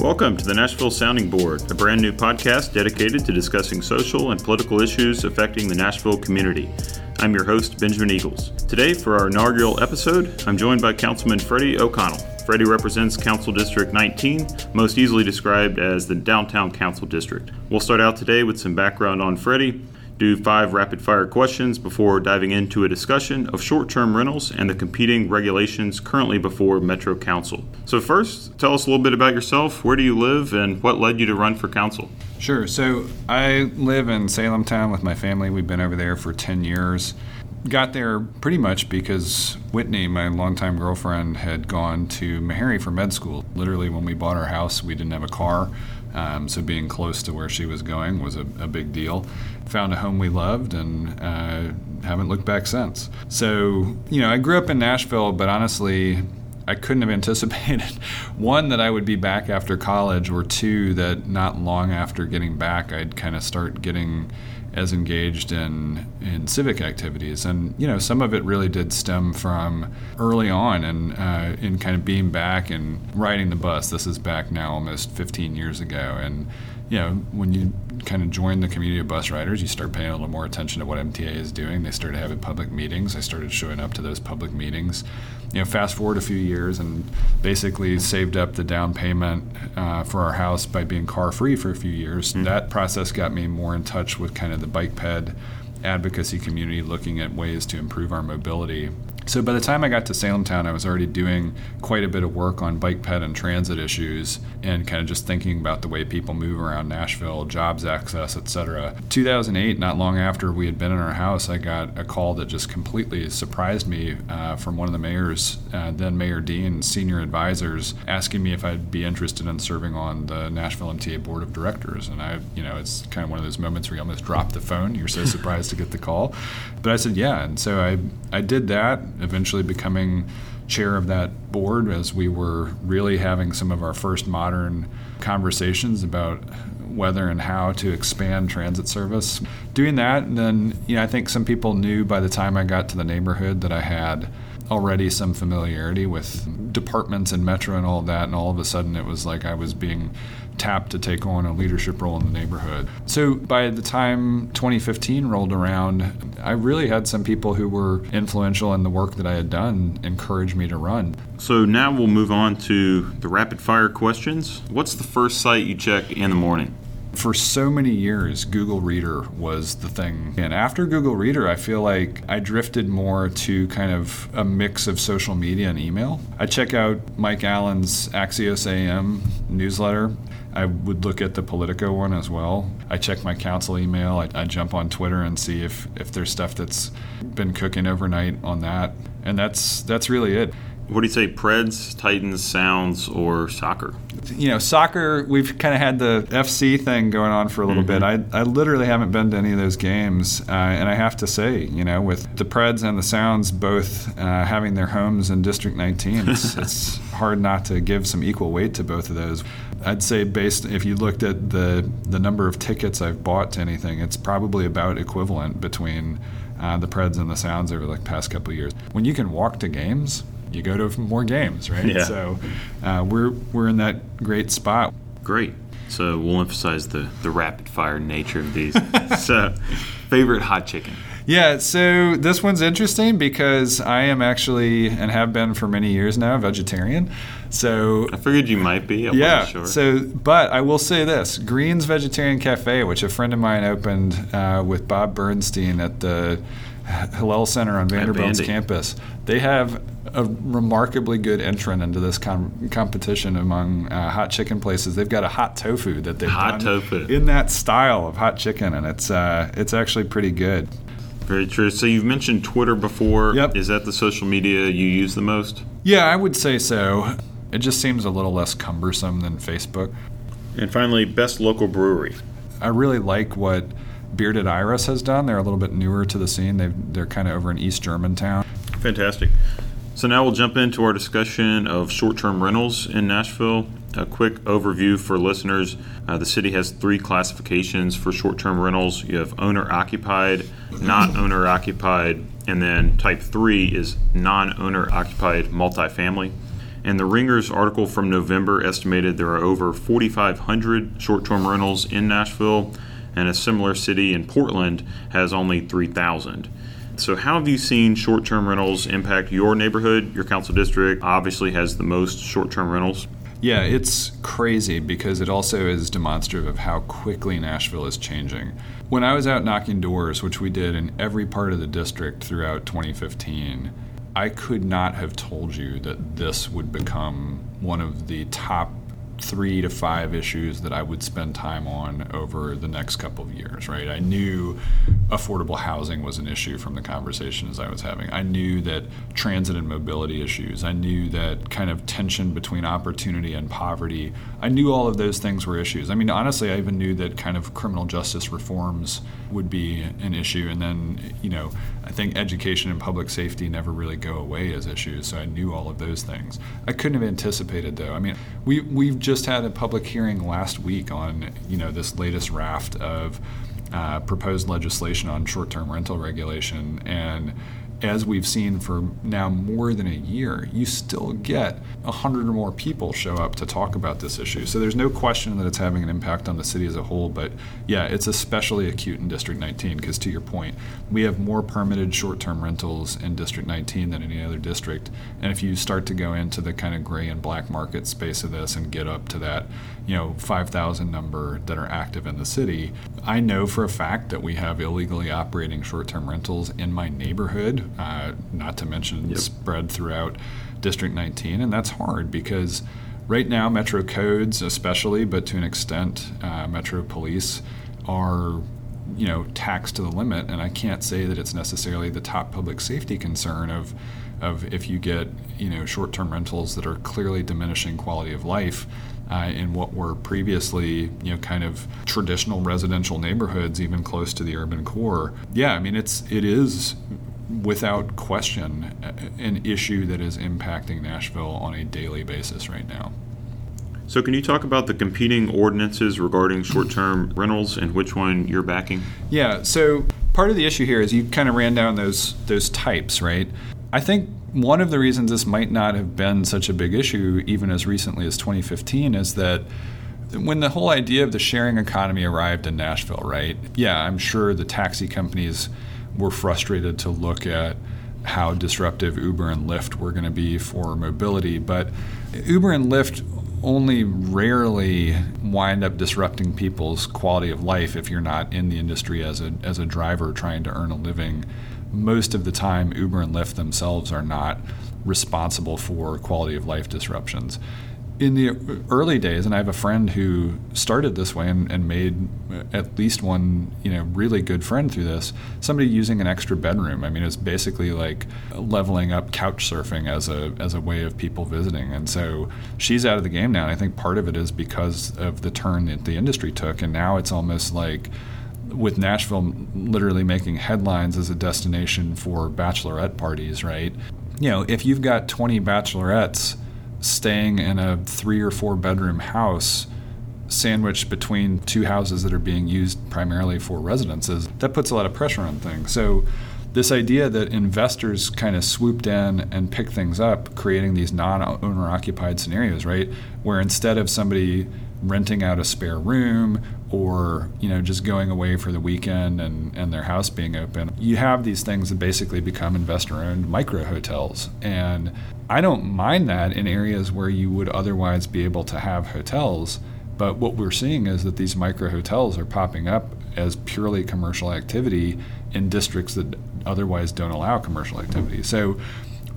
Welcome to the Nashville Sounding Board, a brand new podcast dedicated to discussing social and political issues affecting the Nashville community. I'm your host, Benjamin Eagles. Today, for our inaugural episode, I'm joined by Councilman Freddie O'Connell. Freddie represents Council District 19, most easily described as the Downtown Council District. We'll start out today with some background on Freddie, do five rapid fire questions before diving into a discussion of short term rentals and the competing regulations currently before Metro Council. So, first, tell us a little bit about yourself. Where do you live and what led you to run for council? Sure. So, I live in Salemtown with my family. We've been over there for 10 years. Got there pretty much because Whitney, my longtime girlfriend, had gone to Meharry for med school. Literally, when we bought our house, we didn't have a car. Um, so being close to where she was going was a, a big deal. Found a home we loved and uh, haven't looked back since. So, you know, I grew up in Nashville, but honestly, I couldn't have anticipated one that I would be back after college, or two that not long after getting back, I'd kind of start getting as engaged in in civic activities. And you know, some of it really did stem from early on and uh, in kind of being back and riding the bus. This is back now almost 15 years ago, and you know, when you kind of join the community of bus riders, you start paying a little more attention to what MTA is doing. They started having public meetings. I started showing up to those public meetings. You know, fast forward a few years and basically saved up the down payment uh, for our house by being car free for a few years. Mm-hmm. That process got me more in touch with kind of the bike ped advocacy community looking at ways to improve our mobility so by the time I got to Salemtown, I was already doing quite a bit of work on bike ped and transit issues and kind of just thinking about the way people move around Nashville, jobs access, etc. 2008, not long after we had been in our house, I got a call that just completely surprised me uh, from one of the mayors, uh, then Mayor Dean, senior advisors, asking me if I'd be interested in serving on the Nashville MTA Board of Directors. And I, you know, it's kind of one of those moments where you almost drop the phone. You're so surprised to get the call. But I said, yeah. And so I, I did that eventually becoming chair of that board as we were really having some of our first modern conversations about whether and how to expand transit service. Doing that, and then you know, I think some people knew by the time I got to the neighborhood that I had already some familiarity with departments and metro and all that, and all of a sudden it was like I was being tapped to take on a leadership role in the neighborhood. So by the time 2015 rolled around, I really had some people who were influential in the work that I had done encourage me to run. So now we'll move on to the rapid fire questions. What's the first site you check in the morning? for so many years, Google Reader was the thing. And after Google Reader, I feel like I drifted more to kind of a mix of social media and email. I check out Mike Allen's Axios AM newsletter. I would look at the Politico one as well. I check my council email. I, I, jump on Twitter and see if, if there's stuff that's been cooking overnight on that. And that's that's really it. What do you say, Preds, Titans, Sounds, or soccer? You know, soccer, we've kind of had the FC thing going on for a little mm-hmm. bit. I, I literally haven't been to any of those games. Uh, and I have to say, you know, with the Preds and the Sounds both uh, having their homes in District 19, it's, it's hard not to give some equal weight to both of those. I'd say based if you looked at the the number of tickets I've bought to anything, it's probably about equivalent between uh, the Preds and the Sounds over the past couple of years. When you can walk to games, you go to more games, right? Yeah. So uh, we're we're in that great spot. Great. So we'll emphasize the the rapid fire nature of these. so, favorite hot chicken. Yeah, so this one's interesting because I am actually and have been for many years now a vegetarian. So I figured you might be. I yeah. Sure. So, but I will say this: Grins Vegetarian Cafe, which a friend of mine opened uh, with Bob Bernstein at the Hillel Center on Vanderbilt's campus, they have a remarkably good entrant into this com- competition among uh, hot chicken places. They've got a hot tofu that they've hot tofu. in that style of hot chicken, and it's uh, it's actually pretty good. Very true. So you've mentioned Twitter before. Yep. Is that the social media you use the most? Yeah, I would say so. It just seems a little less cumbersome than Facebook. And finally, best local brewery. I really like what Bearded Iris has done. They're a little bit newer to the scene. they they're kind of over in East Germantown. Fantastic. So now we'll jump into our discussion of short-term rentals in Nashville. A quick overview for listeners: uh, the city has three classifications for short-term rentals. You have owner-occupied, not owner-occupied, and then type three is non-owner-occupied multifamily. And the Ringer's article from November estimated there are over 4,500 short term rentals in Nashville, and a similar city in Portland has only 3,000. So, how have you seen short term rentals impact your neighborhood? Your council district obviously has the most short term rentals. Yeah, it's crazy because it also is demonstrative of how quickly Nashville is changing. When I was out knocking doors, which we did in every part of the district throughout 2015, I could not have told you that this would become one of the top three to five issues that I would spend time on over the next couple of years, right? I knew affordable housing was an issue from the conversations I was having. I knew that transit and mobility issues, I knew that kind of tension between opportunity and poverty, I knew all of those things were issues. I mean, honestly, I even knew that kind of criminal justice reforms would be an issue. And then, you know, I think education and public safety never really go away as issues. So I knew all of those things. I couldn't have anticipated, though. I mean, we, we've just had a public hearing last week on, you know, this latest raft of uh, proposed legislation on short-term rental regulation, and as we've seen for now more than a year, you still get a hundred or more people show up to talk about this issue. So there's no question that it's having an impact on the city as a whole. But yeah, it's especially acute in District 19 because, to your point, we have more permitted short-term rentals in District 19 than any other district. And if you start to go into the kind of gray and black market space of this and get up to that, you know, 5,000 number that are active in the city, I know for a fact that we have illegally operating short-term rentals in my neighborhood uh, not to mention yep. spread throughout District 19. And that's hard because right now, Metro codes, especially, but to an extent, uh, Metro police are you know taxed to the limit and i can't say that it's necessarily the top public safety concern of of if you get you know short-term rentals that are clearly diminishing quality of life uh, in what were previously you know kind of traditional residential neighborhoods even close to the urban core yeah i mean it's it is without question, an issue that is impacting Nashville on a daily basis right now. So, can you talk about the competing ordinances regarding short term rentals and which one you're backing? Yeah, so part of the issue here is you kind of ran down those, those types, right? I think one of the reasons this might not have been such a big issue, even as recently as 2015, is that when the whole idea of the sharing economy arrived in Nashville, right? Yeah, I'm sure the taxi companies were frustrated to look at how disruptive Uber and Lyft were going to be for mobility. But Uber and Lyft only rarely wind up disrupting people's quality of life if you're not in the industry as a, as a driver trying to earn a living. Most of the time, Uber and Lyft themselves are not responsible for quality of life disruptions in the early days, and I have a friend who started this way and, and, made at least one, you know, really good friend through this. Somebody using an extra bedroom. I mean, it's basically like leveling up couch surfing as a as a way of people visiting. And so she's out of the game now. And I think part of it is because of the turn that the industry took, and now it's almost like with Nashville literally making headlines as a destination for bachelorette parties, right? You know, if you've got 20 bachelorettes staying in a three or four bedroom house sandwiched between two houses that are being used primarily for residences, that puts a lot of pressure on things. So, this idea that investors kind of swooped in and picked things up, creating these non owner occupied scenarios, right? Where instead of somebody renting out a spare room or you know just going away for the weekend and, and their house being open you have these things that basically become investor owned micro hotels. And i don't mind that in areas where you would otherwise be able to have hotels but what we're seeing is that these micro hotels are popping up as purely commercial activity in districts that otherwise don't allow commercial activity. So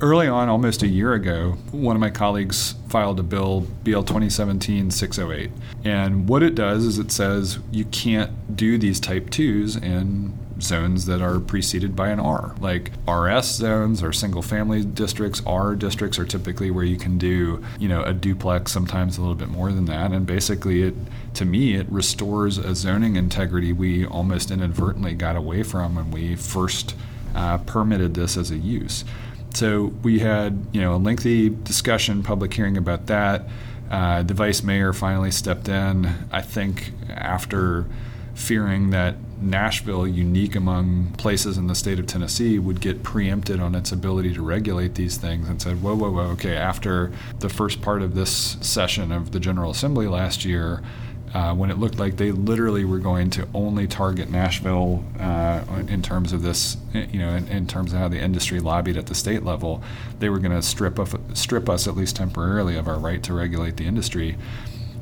early on, almost a year ago, one of my colleagues filed a bill, BL 2017 608. And what it does is it says you can't do these type 2s in zones that are preceded by an R. Like RS zones or single family districts, R districts are typically where you can do, you know, a duplex, sometimes a little bit more than that. And basically it to me it restores a zoning integrity we almost inadvertently got away from when we first uh, permitted this as a use. So we had you know a lengthy discussion, public hearing about that. Uh, the vice mayor finally stepped in. I think after fearing that Nashville, unique among places in the state of Tennessee, would get preempted on its ability to regulate these things and said, whoa, whoa, whoa, okay, after the first part of this session of the General Assembly last year, uh, when it looked like they literally were going to only target Nashville uh, in terms of this, you know, in, in, terms of how the industry lobbied at the state level, they were going to strip, of, strip us at least temporarily of our right to regulate the industry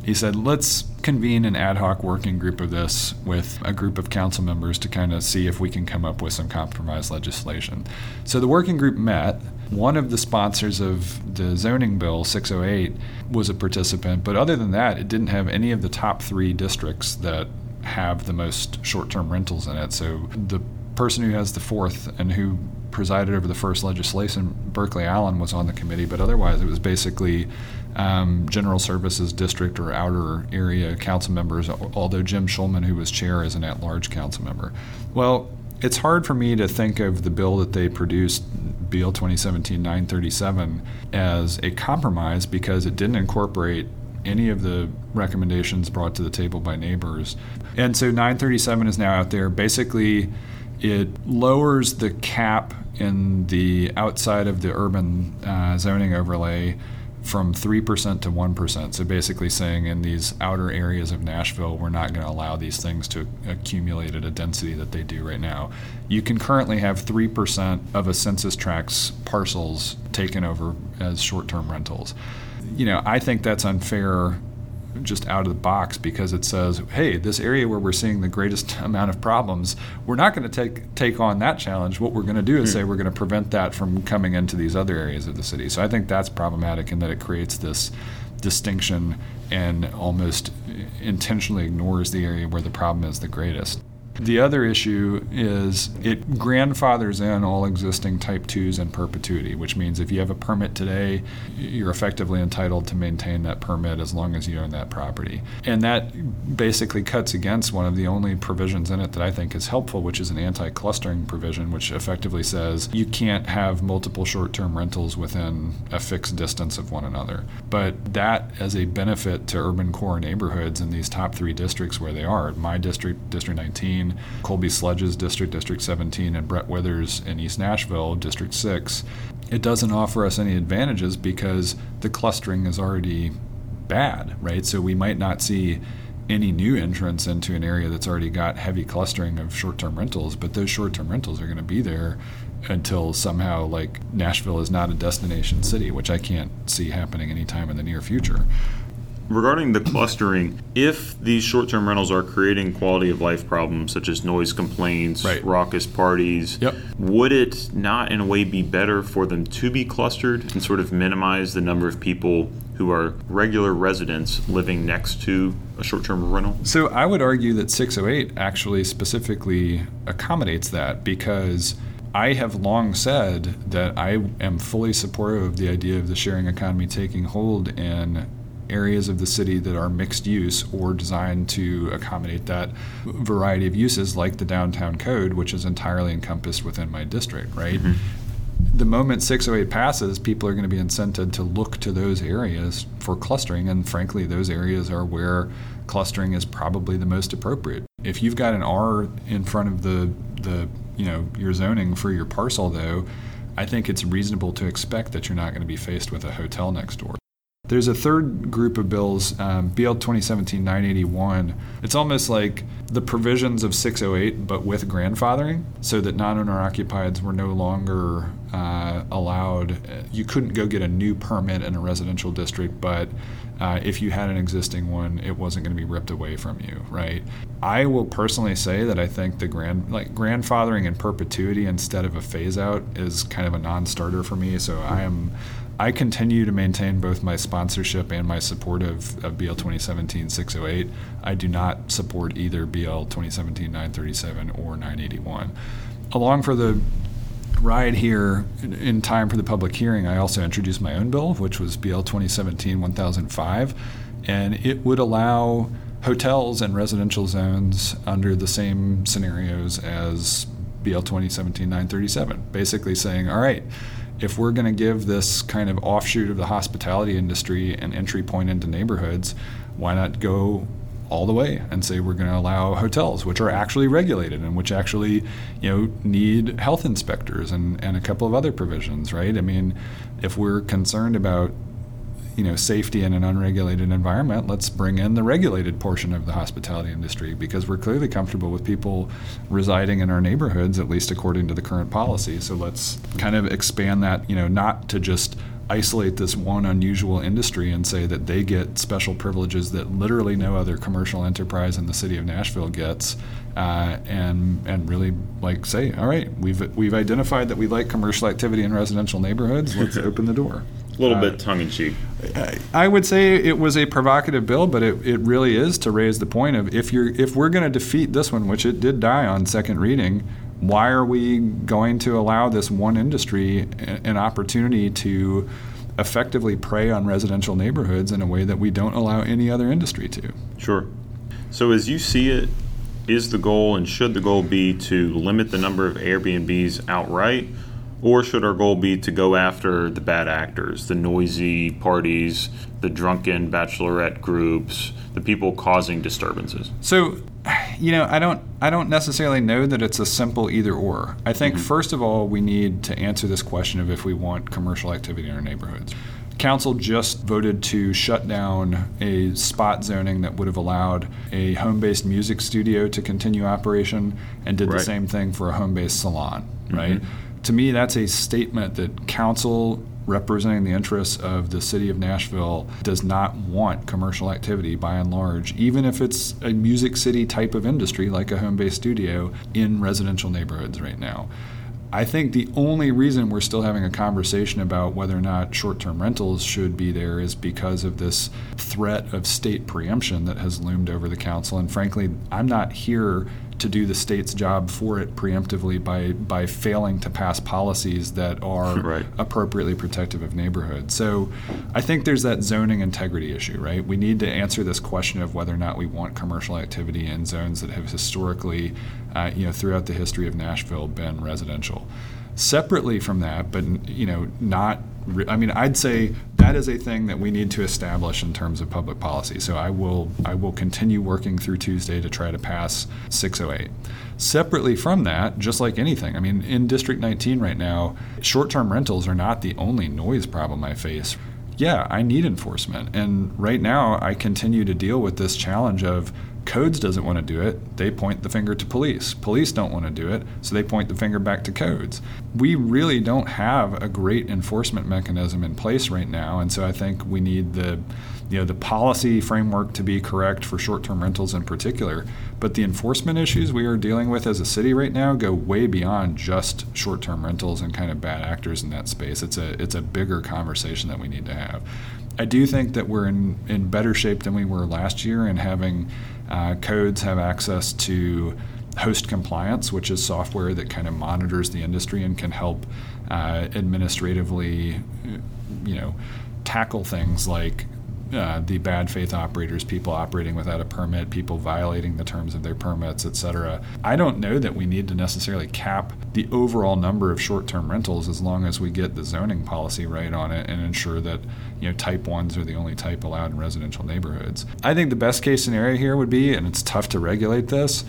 he said, let's convene an ad hoc working group of this with a group of council members to kind of see if we can come up with some compromise legislation. So the working group met. One of the sponsors of the zoning bill, 608, was a participant, but other than that, it didn't have any of the top three districts that have the most short term rentals in it. So the person who has the fourth and who presided over the first legislation, Burkley Allen, was on the committee, but otherwise it was basically um, general services district or outer area council members, although Jim Shulman, who was chair, is an at large council member. Well, it's hard for me to think of the bill that they produced, BL 2017 937, as a compromise because it didn't incorporate any of the recommendations brought to the table by neighbors. And so 937 is now out there. Basically, it lowers the cap in the outside of the urban uh, zoning overlay from 3% to 1%. So basically saying in these outer areas of Nashville, we're not going to allow these things to accumulate at a density that they do right now. You can currently have 3% of a census tract's parcels taken over as short term rentals. You know, I think that's unfair just out of the box because it says, hey, this area where we're seeing the greatest amount of problems, we're not going to take take on that challenge. What we're going to do is mm. say we're going to prevent that from coming into these other areas of the city. So I think that's problematic in that it creates this distinction and almost intentionally ignores the area where the problem is the greatest. The other issue is it grandfathers in all existing type 2s in perpetuity, which means if you have a permit today, you're effectively entitled to maintain that permit as long as you own that property. And that basically cuts against one of the only provisions in it that I think is helpful, which is an anti clustering provision, which effectively says you can't have multiple short term rentals within a fixed distance of one another. But that as a benefit to urban core neighborhoods in these top three districts where they are, my district, District 19, Colby Sledge's District, District 17, and Brett Withers in East Nashville, District 6, it doesn't offer us any advantages because the clustering is already bad, right? So we might not see any new entrance into an area that's already got heavy clustering of short-term rentals, but those short-term rentals are going to be there until somehow like Nashville is not a destination city, which I can't see happening anytime in the near future regarding the clustering, if these short term rentals are creating quality of life problems such as noise complaints, right. raucous parties, yep. would it not in a way be better for them to be clustered and sort of minimize the number of people who are regular residents living next to a short term rental? So I would argue that 608 actually specifically accommodates that because. I have long said that I am fully supportive of the idea of the sharing economy taking hold in areas of the city that are mixed use or designed to accommodate that variety of uses, like the downtown code, which is entirely encompassed within my district, right? Mm-hmm. The moment 608 passes, people are going to be incented to look to those areas for clustering, and frankly, those areas are where clustering is probably the most appropriate. If you've got an R in front of the the you know your zoning for your parcel, though, I think it's reasonable to expect that you're not going to be faced with a hotel next door. There's a third group of bills, um, BL 2017 981. It's almost like the provisions of 608, but with grandfathering, so that non owner occupieds were no longer uh, allowed. You couldn't go get a new permit in a residential district, but uh, if you had an existing one, it wasn't going to be ripped away from you, right? I will personally say that I think the grand like grandfathering in perpetuity instead of a phase out is kind of a non-starter for me. So I am I continue to maintain both my sponsorship and my support of, of BL 2017 608. I do not support either BL 2017 937 or 981. Along for the ride here in time for the public hearing, I also introduced my own bill, which was BL 2017 1005, and it would allow hotels and residential zones under the same scenarios as BL 2017 937, basically saying, all right, if we're going to give this kind of offshoot of the hospitality industry an entry point into neighborhoods, why not go all the way and say we're going to allow hotels, which are actually regulated and which actually, you know, need health inspectors and, and a couple of other provisions, right? I mean, if we're concerned about you know safety in an unregulated environment let's bring in the regulated portion of the hospitality industry because we're clearly comfortable with people residing in our neighborhoods at least according to the current policy so let's kind of expand that you know not to just isolate this one unusual industry and say that they get special privileges that literally no other commercial enterprise in the city of Nashville gets, uh, and and really like say, all right, we've we've identified that we like commercial activity in residential neighborhoods. Let's open the door. A little uh, bit tongue in cheek. I would say it was a provocative bill, but it, it really is to raise the point of if you're if we're going to defeat this one, which it did die on second reading, why are we going to allow this one industry an opportunity to effectively prey on residential neighborhoods in a way that we don't allow any other industry to? Sure. So as you see it, is the goal and should the goal be to limit the number of Airbnbs outright? Or should our goal be to go after the bad actors, the noisy parties, the drunken bachelorette groups, the people causing disturbances? So, you know, I don't I don't necessarily know that it's a simple either or. I think mm-hmm. first of all, we need to answer this question of if we want commercial activity in our neighborhoods. Council just voted to shut down a spot zoning that would have allowed a home based music studio to continue operation and did right. the same thing for a home based salon, right? Mm-hmm to me, that's a statement that council representing the interests of the city of Nashville does not want commercial activity by and large, even if it's a music city type of industry like a home based studio in residential neighborhoods right now. I think the only reason we're still having a conversation about whether or not short term rentals should be there is because of this threat of state preemption that has loomed over the council. And frankly, I'm not here to do the state's job for it preemptively by by failing to pass policies that are right. appropriately protective of neighborhoods. So I think there's that zoning integrity issue, right? We need to answer this question of whether or not we want commercial activity in zones that have historically, uh, you know, throughout the history of Nashville been residential. Separately from that, but you know, not I mean, I'd say that is a thing that we need to establish in terms of public policy. So I will I will continue working through Tuesday to try to pass 608. Separately from that, just like anything, I mean, in District 19 right now, short-term rentals are not the only noise problem I face. Yeah, I need enforcement. And right now, I continue to deal with this challenge of Codes doesn't want to do it. They point the finger to police. Police don't want to do it, so they point the finger back to codes. We really don't have a great enforcement mechanism in place right now, and so I think we need the you know the policy framework to be correct for short-term rentals in particular, but the enforcement issues we are dealing with as a city right now go way beyond just short-term rentals and kind of bad actors in that space. It's a it's a bigger conversation that we need to have. I do think that we're in, in better shape than we were last year in having uh, codes have access to host compliance, which is software that kind of monitors the industry and can help uh, administratively, you know, tackle things like uh, the bad faith operators, people operating without a permit, people violating the terms of their permits, et cetera. I don't know that we need to necessarily cap the overall number of short-term rentals as long as we get the zoning policy right on it and ensure that you know type ones are the only type allowed in residential neighborhoods. I think the best case scenario here would be, and it's tough to regulate this,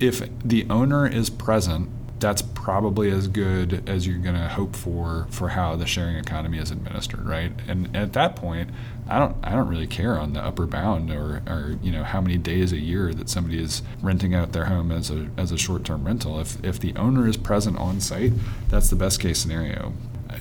if the owner is present that's probably as good as you're going to hope for for how the sharing economy is administered, right? And at that point, I don't I don't really care on the upper bound or, or you know how many days a year that somebody is renting out their home as a as a short term rental. If if the owner is present on site, that's the best case scenario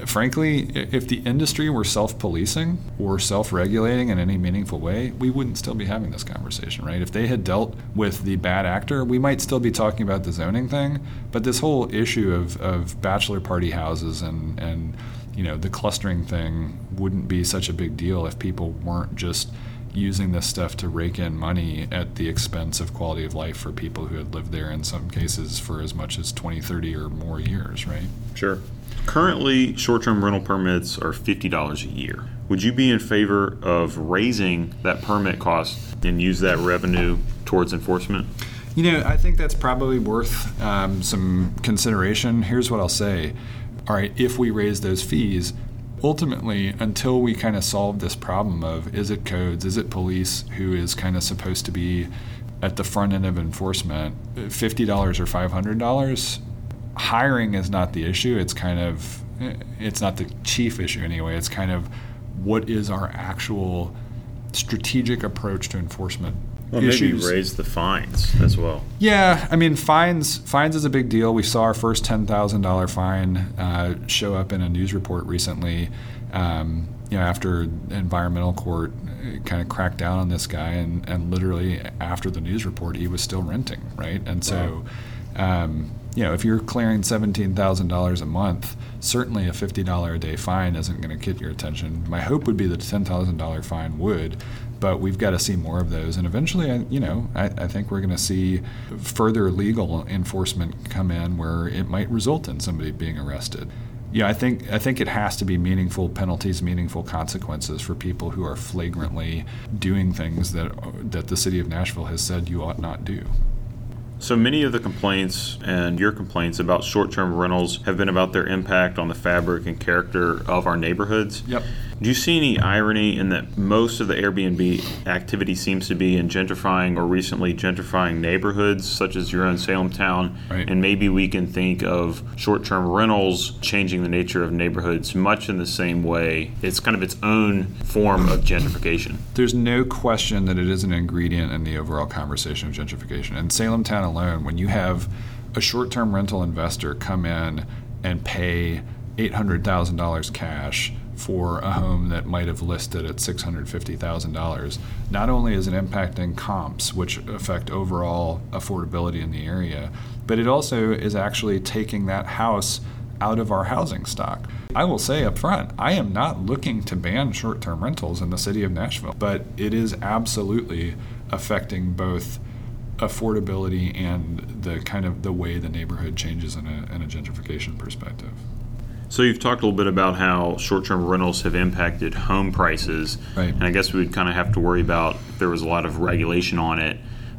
frankly, if the industry were self policing or self regulating in any meaningful way, we wouldn't still be having this conversation, right? If they had dealt with the bad actor, we might still be talking about the zoning thing. But this whole issue of, of bachelor party houses and, and you know the clustering thing wouldn't be such a big deal if people weren't just using this stuff to rake in money at the expense of quality of life for people who had lived there in some cases for as much as 20, 30 or more years, right? Sure. Currently, short term rental permits are $50 a year. Would you be in favor of raising that permit cost and use that revenue towards enforcement? You know, I think that's probably worth um, some consideration. Here's what I'll say. All right, if we raise those fees, ultimately, until we kind of solve this problem of is it codes, is it police who is kind of supposed to be at the front end of enforcement, $50 or $500, hiring is not the issue. It's kind of, it's not the chief issue anyway. It's kind of what is our actual strategic approach to enforcement well, issues. maybe raise the fines as well. Yeah, I mean fines. Fines is a big deal. We saw our first ten thousand dollar fine uh, show up in a news report recently. Um, you know, after environmental court kind of cracked down on this guy, and, and literally after the news report, he was still renting, right? And so, wow. um, you know, if you're clearing seventeen thousand dollars a month, certainly a fifty dollar a day fine isn't going to get your attention. My hope would be that a ten thousand dollar fine would, but we've got to see more of those. And eventually, you know, I, I think we're going to see further legal enforcement come in where it might result in somebody being arrested. Yeah, I think I think it has to be meaningful penalties, meaningful consequences for people who are flagrantly doing things that that the city of Nashville has said you ought not do. So many of the complaints and your complaints about short term rentals have been about their impact on the fabric and character of our neighborhoods. Yep. Do you see any irony in that most of the Airbnb activity seems to be in gentrifying or recently gentrifying neighborhoods, such as your own Salemtown? Right. And maybe we can think of short term rentals changing the nature of neighborhoods much in the same way. It's kind of its own form of gentrification. There's no question that it is an ingredient in the overall conversation of gentrification. In Salemtown alone, when you have a short term rental investor come in and pay $800,000 cash for a home that might have listed at $650,000. Not only is it impacting comps, which affect overall affordability in the area, but it also is actually taking that house out of our housing stock. I will say up front, I am not looking to ban short term rentals in the city of Nashville, but it is absolutely affecting both affordability and the kind of the way the neighborhood changes in a, in a gentrification perspective. So you've talked a little bit about how short-term rentals have impacted home prices, right. and I guess we would kind of have to worry about if there was a lot of regulation on it.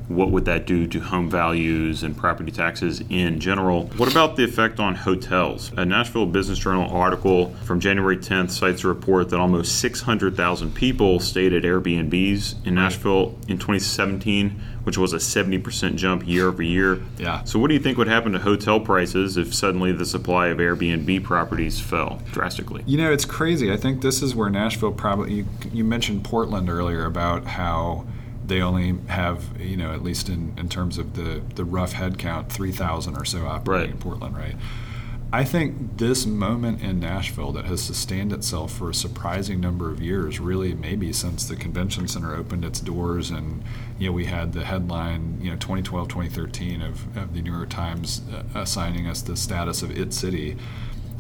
What would that do to home values and property taxes in general? What about the effect on hotels? A Nashville Business Journal article from January 10th cites a report that almost 600,000 people stayed at Airbnbs in Nashville in 2017 which was a 70% jump year over year. Yeah. So, what do you think would happen to hotel prices if suddenly the supply of Airbnb properties fell drastically? You know, it's crazy. I think this is where Nashville probably, you, you mentioned Portland earlier about how they only have, you know, at least in, in terms of the, the rough head count, 3,000 or so operating right. in Portland, right? I think this moment in Nashville that has sustained itself for a surprising number of years, really maybe since the convention center opened its doors and you know we had the headline you know 2012 2013 of, of the New York Times uh, assigning us the status of it city.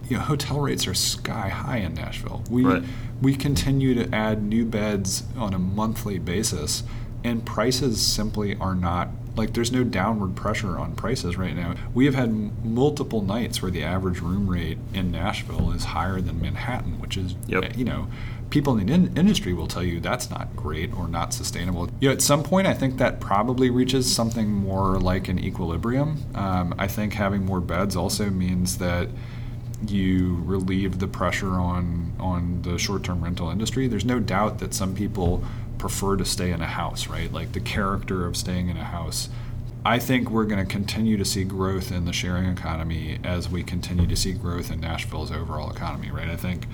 You know, hotel rates are sky high in Nashville. We right. we continue to add new beds on a monthly basis, and prices simply are not like there's no downward pressure on prices right now. We have had multiple nights where the average room rate in Nashville is higher than Manhattan, which is yep. you know people in the in- industry will tell you that's not great or not sustainable. You know, at some point, I think that probably reaches something more like an equilibrium. Um, I think having more beds also means that you relieve the pressure on on the short-term rental industry. There's no doubt that some people prefer to stay in a house, right? Like the character of staying in a house. I think we're going to continue to see growth in the sharing economy as we continue to see growth in Nashville's overall economy, right? I think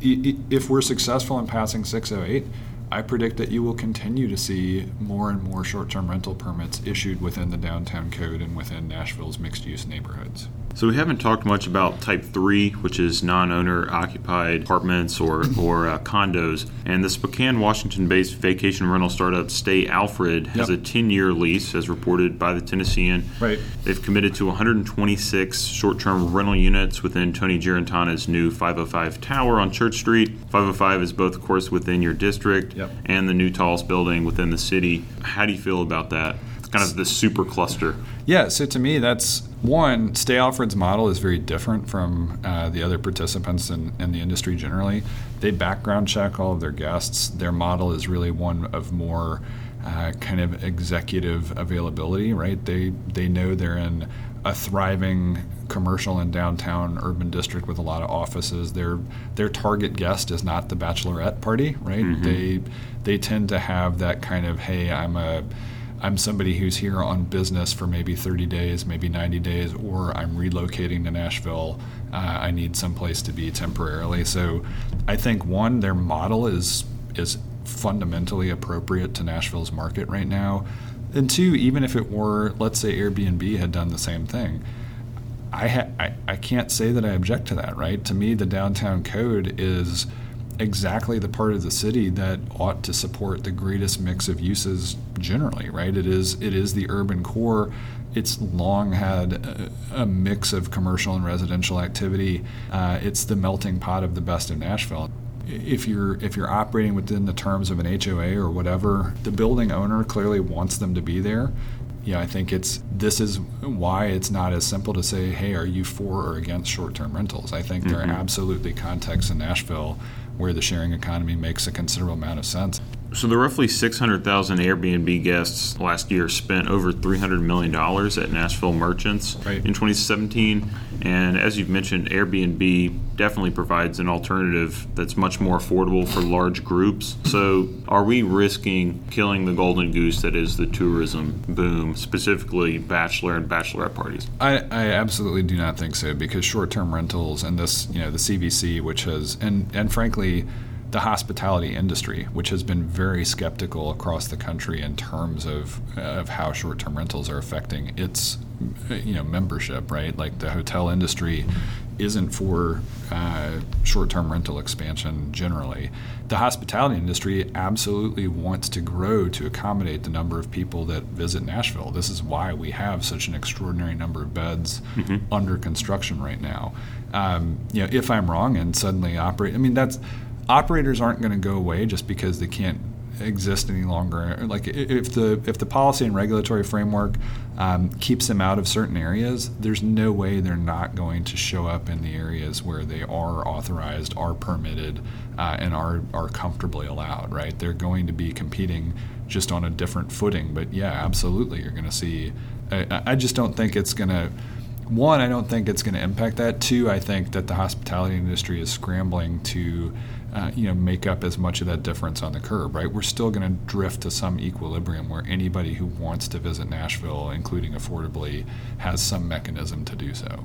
if we're successful in passing 608, I predict that you will continue to see more and more short term rental permits issued within the downtown code and within Nashville's mixed use neighborhoods. So we haven't talked much about Type Three, which is non-owner occupied apartments or or uh, condos. And the Spokane, Washington-based vacation rental startup Stay Alfred has yep. a 10-year lease, as reported by the Tennessean. Right. They've committed to 126 short-term rental units within Tony Giarratana's new 505 tower on Church Street. 505 is both, of course, within your district yep. and the new tallest building within the city. How do you feel about that? kind of the super cluster. Yeah, so to me, that's one, Stay Alfred's model is very different from uh, the other participants in, in the industry generally. They background check all of their guests. Their model is really one of more uh, kind of executive availability, right? They they know they're in a thriving commercial and downtown urban district with a lot of offices. Their their target guest is not the bachelorette party, right? Mm-hmm. They they tend to have that kind of hey, I'm a I'm somebody who's here on business for maybe 30 days, maybe 90 days, or I'm relocating to Nashville. Uh, I need some place to be temporarily. So, I think one, their model is is fundamentally appropriate to Nashville's market right now, and two, even if it were, let's say Airbnb had done the same thing, I, ha- I, I can't say that I object to that, right? To me, the downtown code is exactly the part of the city that ought to support the greatest mix of uses generally, right? It is it is the urban core. It's long had a, a mix of commercial and residential activity. Uh, it's the melting pot of the best of Nashville if you're if you're operating within the terms of an HOA or whatever, the building owner clearly wants them to be there yeah, I think it's this is why it's not as simple to say, hey, are you for or against short-term rentals? I think mm-hmm. there are mm-hmm. absolutely contexts in Nashville where the sharing economy makes a considerable amount of sense. So the roughly 600,000 Airbnb guests last year spent over 300 million dollars at Nashville merchants right. in 2017, and as you've mentioned, Airbnb definitely provides an alternative that's much more affordable for large groups. So are we risking killing the golden goose that is the tourism boom, specifically bachelor and bachelorette parties? I, I absolutely do not think so because short-term rentals and this, you know, the CVC, which has and and frankly the hospitality industry, which has been very skeptical across the country in terms of of how short-term rentals are affecting its you know membership, right? Like the hotel industry isn't for uh, short-term rental expansion generally. The hospitality industry absolutely wants to grow to accommodate the number of people that visit Nashville. This is why we have such an extraordinary number of beds mm-hmm. under construction right now. Um, you know, if I'm wrong and suddenly operate, I mean that's operators aren't going to go away just because they can't exist any longer. Like if the if the policy and regulatory framework um, keeps them out of certain areas, there's no way they're not going to show up in the areas where they are authorized, are permitted, uh, and are are comfortably allowed. Right? They're going to be competing just on a different footing. But yeah, absolutely, you're going to see. I, I just don't think it's going to one, I don't think it's going to impact that. Two, I think that the hospitality industry is scrambling to uh, you know make up as much of that difference on the curb right we're still going to drift to some equilibrium where anybody who wants to visit nashville including affordably has some mechanism to do so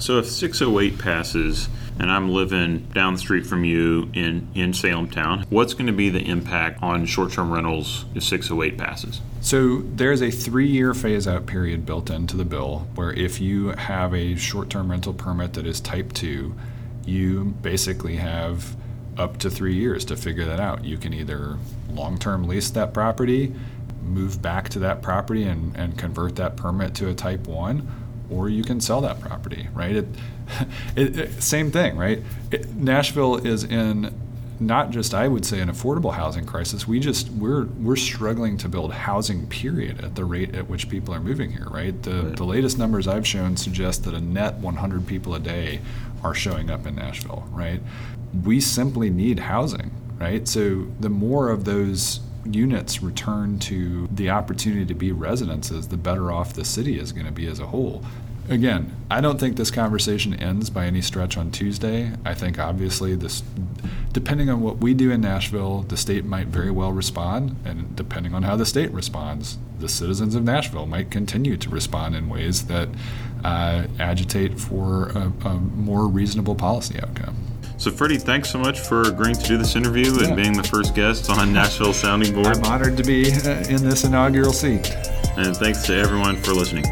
so if 608 passes and I'm living down the street from you in, in Salemtown, what's going to be the impact on short term rentals if 608 passes? So there's a three year phase out period built into the bill where if you have a short term rental permit that is type 2, you basically have up to three years to figure that out. You can either long term lease that property, move back to that property and, and convert that permit to a type 1, or you can sell that property, right? It, it, it same thing, right? Nashville is in not just I would say an affordable housing crisis. We just we're we're struggling to build housing period at the rate at which people are moving here, right? The right. the latest numbers I've shown suggest that a net 100 people a day are showing up in Nashville, right? We simply need housing, right? So the more of those units return to the opportunity to be residences, the better off the city is going to be as a whole. Again, I don't think this conversation ends by any stretch on Tuesday. I think obviously this depending on what we do in Nashville, the state might very well respond, and depending on how the state responds, the citizens of Nashville might continue to respond in ways that uh, agitate for a, a more reasonable policy outcome. So, Freddie, thanks so much for agreeing to do this interview yeah. and being the first guest on Nashville Sounding Board. I'm honored to be uh, in this inaugural seat. And thanks to everyone for listening.